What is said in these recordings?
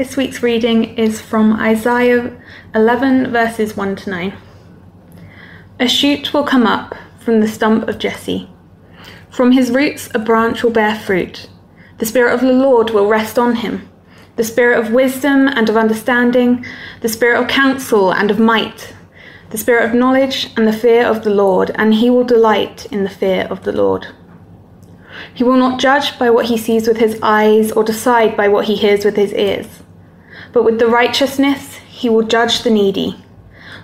This week's reading is from Isaiah 11, verses 1 to 9. A shoot will come up from the stump of Jesse. From his roots, a branch will bear fruit. The Spirit of the Lord will rest on him the Spirit of wisdom and of understanding, the Spirit of counsel and of might, the Spirit of knowledge and the fear of the Lord, and he will delight in the fear of the Lord. He will not judge by what he sees with his eyes or decide by what he hears with his ears. But with the righteousness he will judge the needy.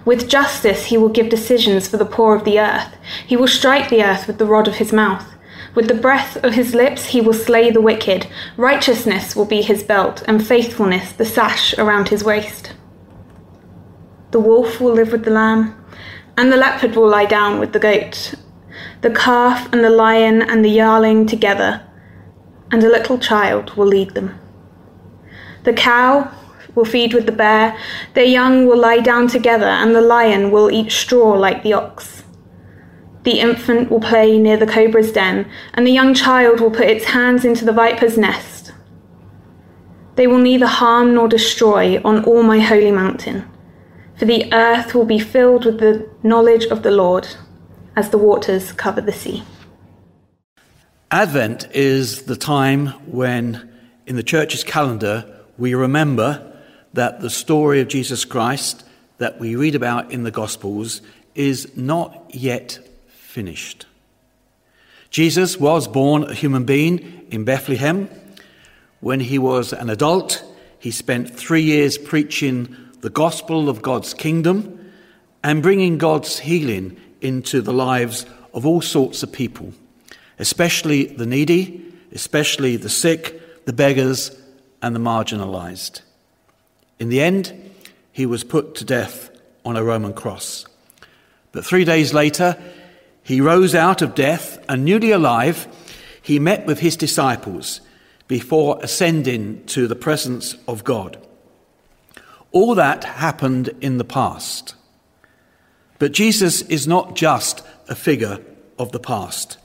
With justice he will give decisions for the poor of the earth. He will strike the earth with the rod of his mouth. With the breath of his lips he will slay the wicked. Righteousness will be his belt, and faithfulness the sash around his waist. The wolf will live with the lamb, and the leopard will lie down with the goat. The calf and the lion and the yearling together, and a little child will lead them. The cow will feed with the bear, their young will lie down together, and the lion will eat straw like the ox. The infant will play near the cobra's den, and the young child will put its hands into the viper's nest. They will neither harm nor destroy on all my holy mountain, for the earth will be filled with the knowledge of the Lord as the waters cover the sea. Advent is the time when, in the church's calendar, we remember that the story of Jesus Christ that we read about in the Gospels is not yet finished. Jesus was born a human being in Bethlehem. When he was an adult, he spent three years preaching the gospel of God's kingdom and bringing God's healing into the lives of all sorts of people, especially the needy, especially the sick, the beggars, and the marginalized. In the end, he was put to death on a Roman cross. But three days later, he rose out of death and newly alive, he met with his disciples before ascending to the presence of God. All that happened in the past. But Jesus is not just a figure of the past.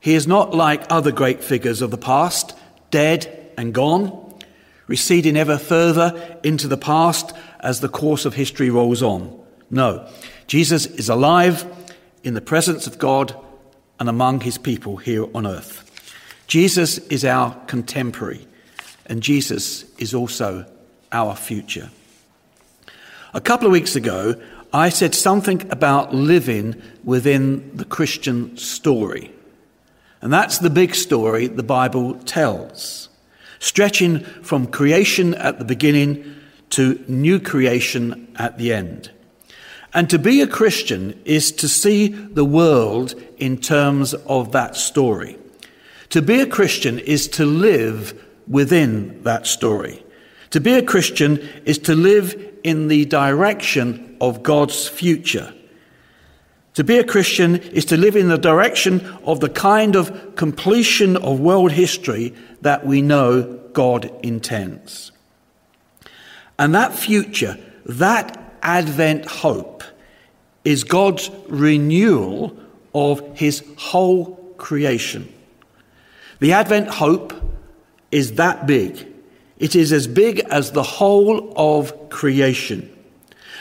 He is not like other great figures of the past, dead and gone, receding ever further into the past as the course of history rolls on. No, Jesus is alive in the presence of God and among his people here on earth. Jesus is our contemporary, and Jesus is also our future. A couple of weeks ago, I said something about living within the Christian story. And that's the big story the Bible tells, stretching from creation at the beginning to new creation at the end. And to be a Christian is to see the world in terms of that story. To be a Christian is to live within that story. To be a Christian is to live in the direction of God's future. To be a Christian is to live in the direction of the kind of completion of world history that we know God intends. And that future, that Advent hope, is God's renewal of his whole creation. The Advent hope is that big. It is as big as the whole of creation.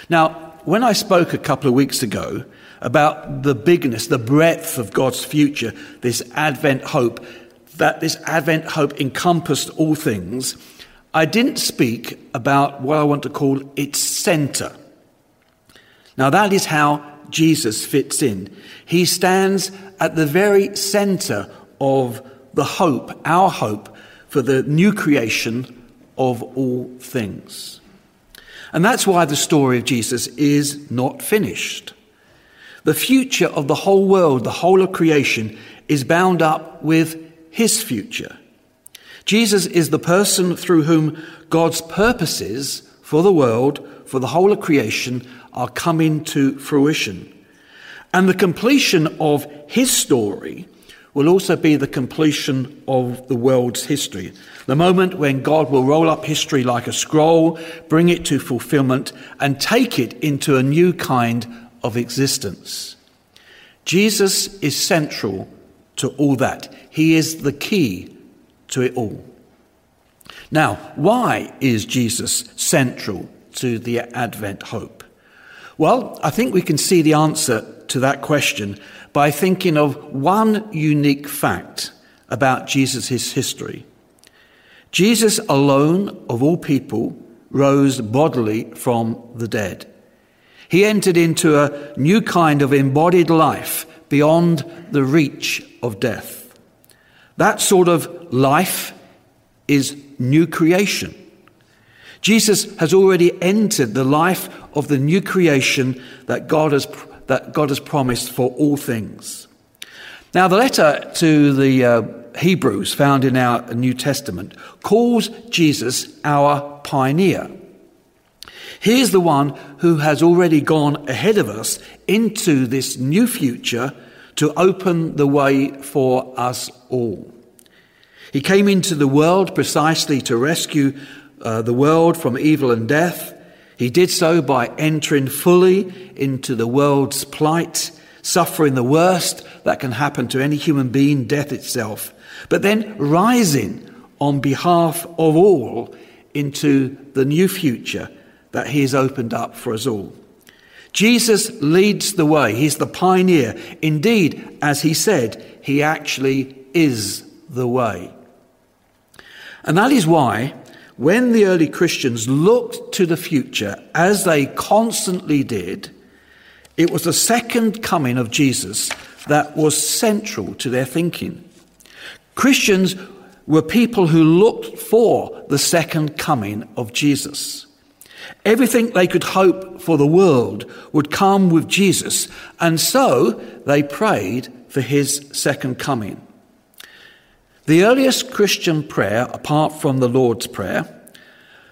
Now, when I spoke a couple of weeks ago about the bigness, the breadth of God's future, this Advent hope, that this Advent hope encompassed all things, I didn't speak about what I want to call its center. Now, that is how Jesus fits in. He stands at the very center of the hope, our hope for the new creation of all things. And that's why the story of Jesus is not finished. The future of the whole world, the whole of creation, is bound up with his future. Jesus is the person through whom God's purposes for the world, for the whole of creation, are coming to fruition. And the completion of his story will also be the completion of the world's history. The moment when God will roll up history like a scroll, bring it to fulfillment, and take it into a new kind of existence. Jesus is central to all that. He is the key to it all. Now, why is Jesus central to the Advent hope? Well, I think we can see the answer to that question by thinking of one unique fact about Jesus' history. Jesus alone, of all people, rose bodily from the dead. He entered into a new kind of embodied life beyond the reach of death. That sort of life is new creation. Jesus has already entered the life of the new creation that God has, that God has promised for all things. Now, the letter to the uh, Hebrews, found in our New Testament, calls Jesus our pioneer. He is the one who has already gone ahead of us into this new future to open the way for us all. He came into the world precisely to rescue uh, the world from evil and death. He did so by entering fully into the world's plight, suffering the worst that can happen to any human being, death itself, but then rising on behalf of all into the new future that he has opened up for us all. Jesus leads the way. He's the pioneer. Indeed, as he said, he actually is the way. And that is why, when the early Christians looked to the future, as they constantly did, it was the second coming of Jesus that was central to their thinking. Christians were people who looked for the second coming of Jesus. Everything they could hope for the world would come with Jesus, and so they prayed for his second coming. The earliest Christian prayer, apart from the Lord's Prayer,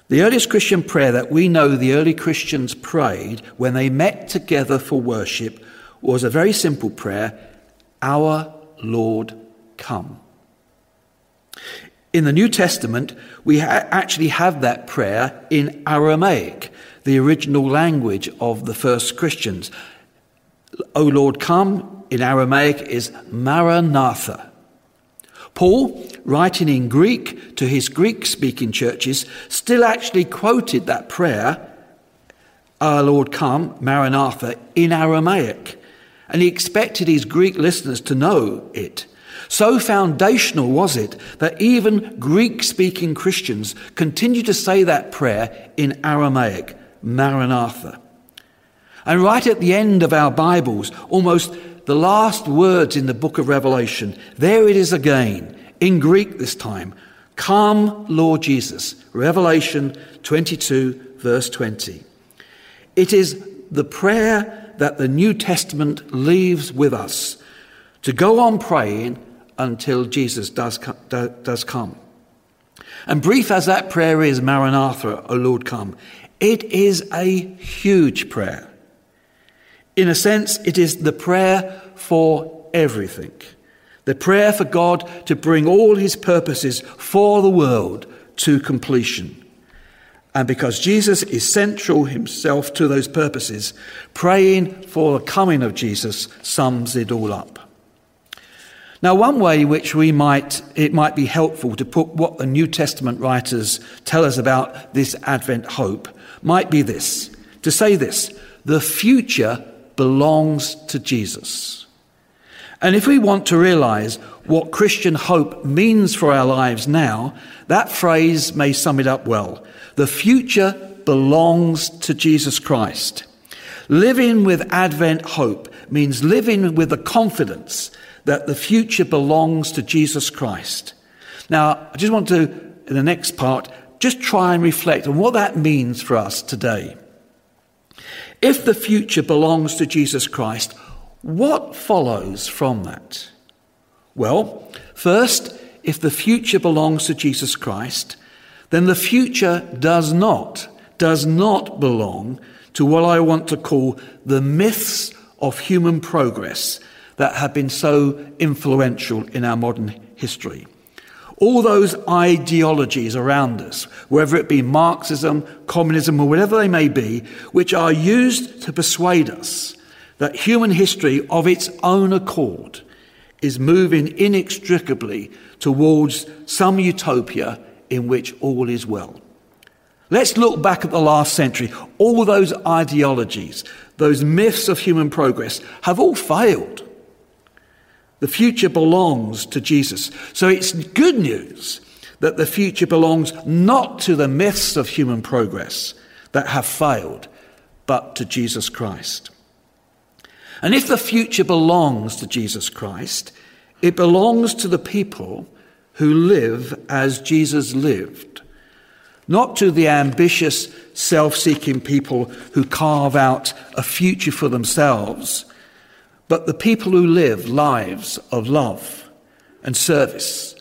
the earliest Christian prayer that we know the early Christians prayed when they met together for worship was a very simple prayer Our Lord, come. In the New Testament, we ha- actually have that prayer in Aramaic, the original language of the first Christians. O Lord, come in Aramaic is Maranatha. Paul, writing in Greek to his Greek speaking churches, still actually quoted that prayer, Our Lord, come, Maranatha, in Aramaic. And he expected his Greek listeners to know it. So foundational was it that even Greek speaking Christians continue to say that prayer in Aramaic, Maranatha. And right at the end of our Bibles, almost the last words in the book of Revelation, there it is again, in Greek this time. Come, Lord Jesus. Revelation 22, verse 20. It is the prayer that the New Testament leaves with us to go on praying until Jesus does, does come. And brief as that prayer is, Maranatha, O Lord, come, it is a huge prayer. In a sense, it is the prayer for everything. The prayer for God to bring all his purposes for the world to completion. And because Jesus is central himself to those purposes, praying for the coming of Jesus sums it all up. Now, one way in which we might, it might be helpful to put what the New Testament writers tell us about this Advent hope might be this to say this the future belongs to Jesus. And if we want to realize what Christian hope means for our lives now, that phrase may sum it up well. The future belongs to Jesus Christ. Living with Advent hope means living with the confidence that the future belongs to Jesus Christ. Now, I just want to, in the next part, just try and reflect on what that means for us today. If the future belongs to Jesus Christ, what follows from that? Well, first, if the future belongs to Jesus Christ, then the future does not, does not belong to what I want to call the myths of human progress that have been so influential in our modern history. All those ideologies around us, whether it be Marxism, communism, or whatever they may be, which are used to persuade us that human history of its own accord is moving inextricably towards some utopia in which all is well. Let's look back at the last century. All those ideologies, those myths of human progress have all failed. The future belongs to Jesus. So it's good news that the future belongs not to the myths of human progress that have failed, but to Jesus Christ. And if the future belongs to Jesus Christ, it belongs to the people who live as Jesus lived, not to the ambitious, self seeking people who carve out a future for themselves, but the people who live lives of love and service,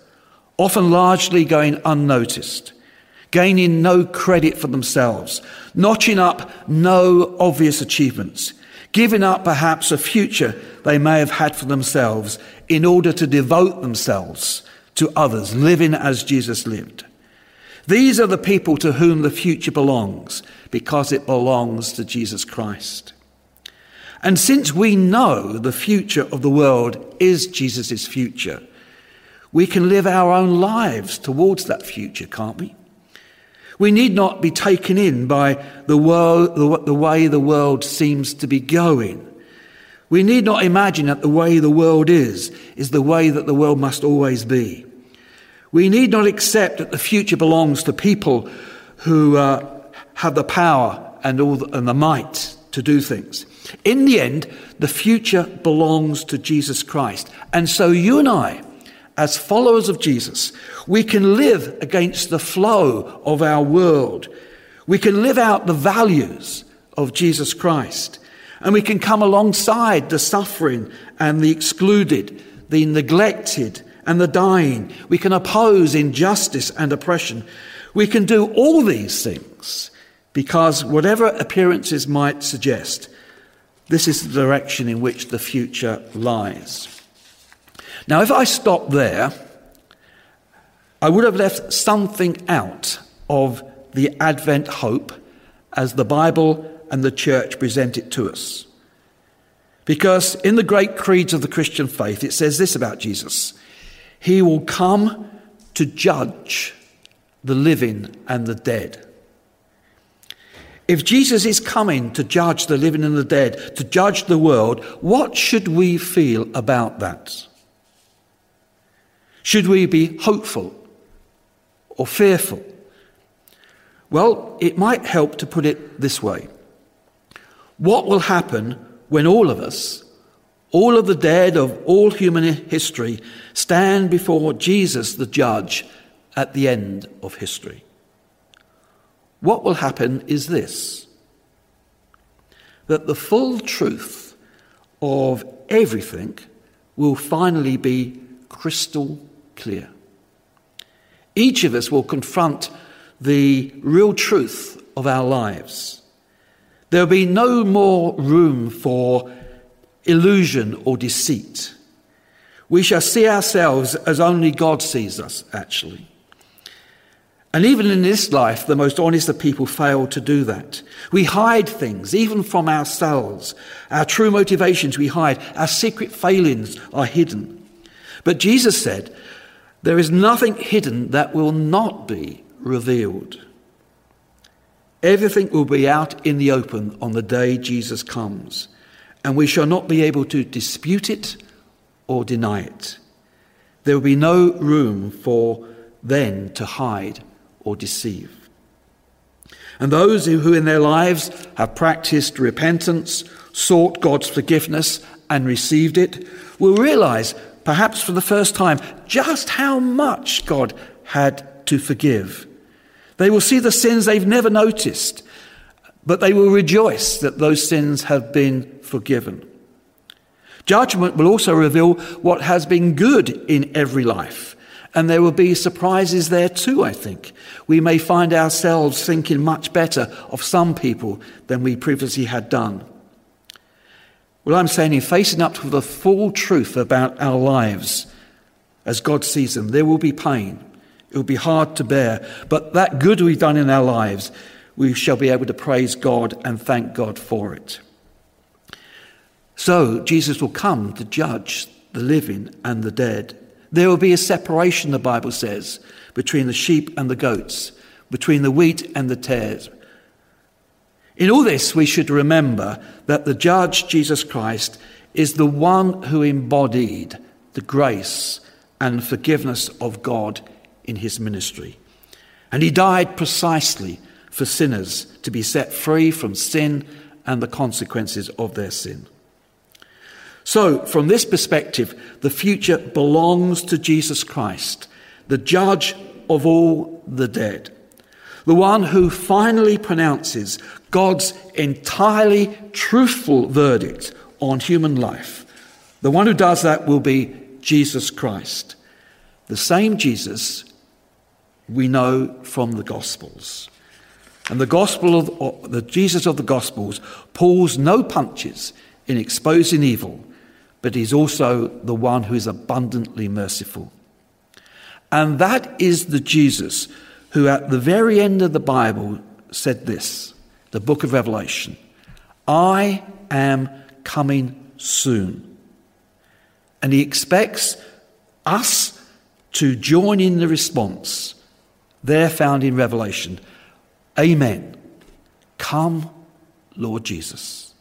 often largely going unnoticed, gaining no credit for themselves, notching up no obvious achievements, giving up perhaps a future they may have had for themselves in order to devote themselves to others, living as Jesus lived. These are the people to whom the future belongs because it belongs to Jesus Christ. And since we know the future of the world is Jesus' future, we can live our own lives towards that future, can't we? We need not be taken in by the, world, the, the way the world seems to be going. We need not imagine that the way the world is, is the way that the world must always be. We need not accept that the future belongs to people who uh, have the power and, all the, and the might to do things. In the end, the future belongs to Jesus Christ. And so you and I, as followers of Jesus, we can live against the flow of our world. We can live out the values of Jesus Christ. And we can come alongside the suffering and the excluded, the neglected and the dying. We can oppose injustice and oppression. We can do all these things because whatever appearances might suggest, this is the direction in which the future lies. Now, if I stop there, I would have left something out of the Advent hope as the Bible and the church present it to us. Because in the great creeds of the Christian faith, it says this about Jesus He will come to judge the living and the dead. If Jesus is coming to judge the living and the dead, to judge the world, what should we feel about that? Should we be hopeful or fearful? Well, it might help to put it this way what will happen when all of us, all of the dead of all human history, stand before Jesus the judge at the end of history? What will happen is this that the full truth of everything will finally be crystal clear. Each of us will confront the real truth of our lives. There'll be no more room for illusion or deceit. We shall see ourselves as only God sees us, actually. And even in this life, the most honest of people fail to do that. We hide things, even from ourselves. Our true motivations we hide. Our secret failings are hidden. But Jesus said, There is nothing hidden that will not be revealed. Everything will be out in the open on the day Jesus comes, and we shall not be able to dispute it or deny it. There will be no room for then to hide or deceive. And those who in their lives have practiced repentance, sought God's forgiveness, and received it will realize, perhaps for the first time, just how much God had to forgive they will see the sins they've never noticed, but they will rejoice that those sins have been forgiven. Judgment will also reveal what has been good in every life. And there will be surprises there too, I think. We may find ourselves thinking much better of some people than we previously had done. Well, I'm saying in facing up to the full truth about our lives as God sees them, there will be pain. It will be hard to bear. But that good we've done in our lives, we shall be able to praise God and thank God for it. So, Jesus will come to judge the living and the dead. There will be a separation, the Bible says, between the sheep and the goats, between the wheat and the tares. In all this, we should remember that the judge, Jesus Christ, is the one who embodied the grace and forgiveness of God in his ministry. And he died precisely for sinners to be set free from sin and the consequences of their sin. So, from this perspective, the future belongs to Jesus Christ, the judge of all the dead, the one who finally pronounces God's entirely truthful verdict on human life. The one who does that will be Jesus Christ, the same Jesus we know from the Gospels. And the gospel of the Jesus of the Gospels pulls no punches in exposing evil, but he's also the one who is abundantly merciful. And that is the Jesus who, at the very end of the Bible, said this the book of Revelation I am coming soon. And he expects us to join in the response there found in Revelation Amen. Come, Lord Jesus.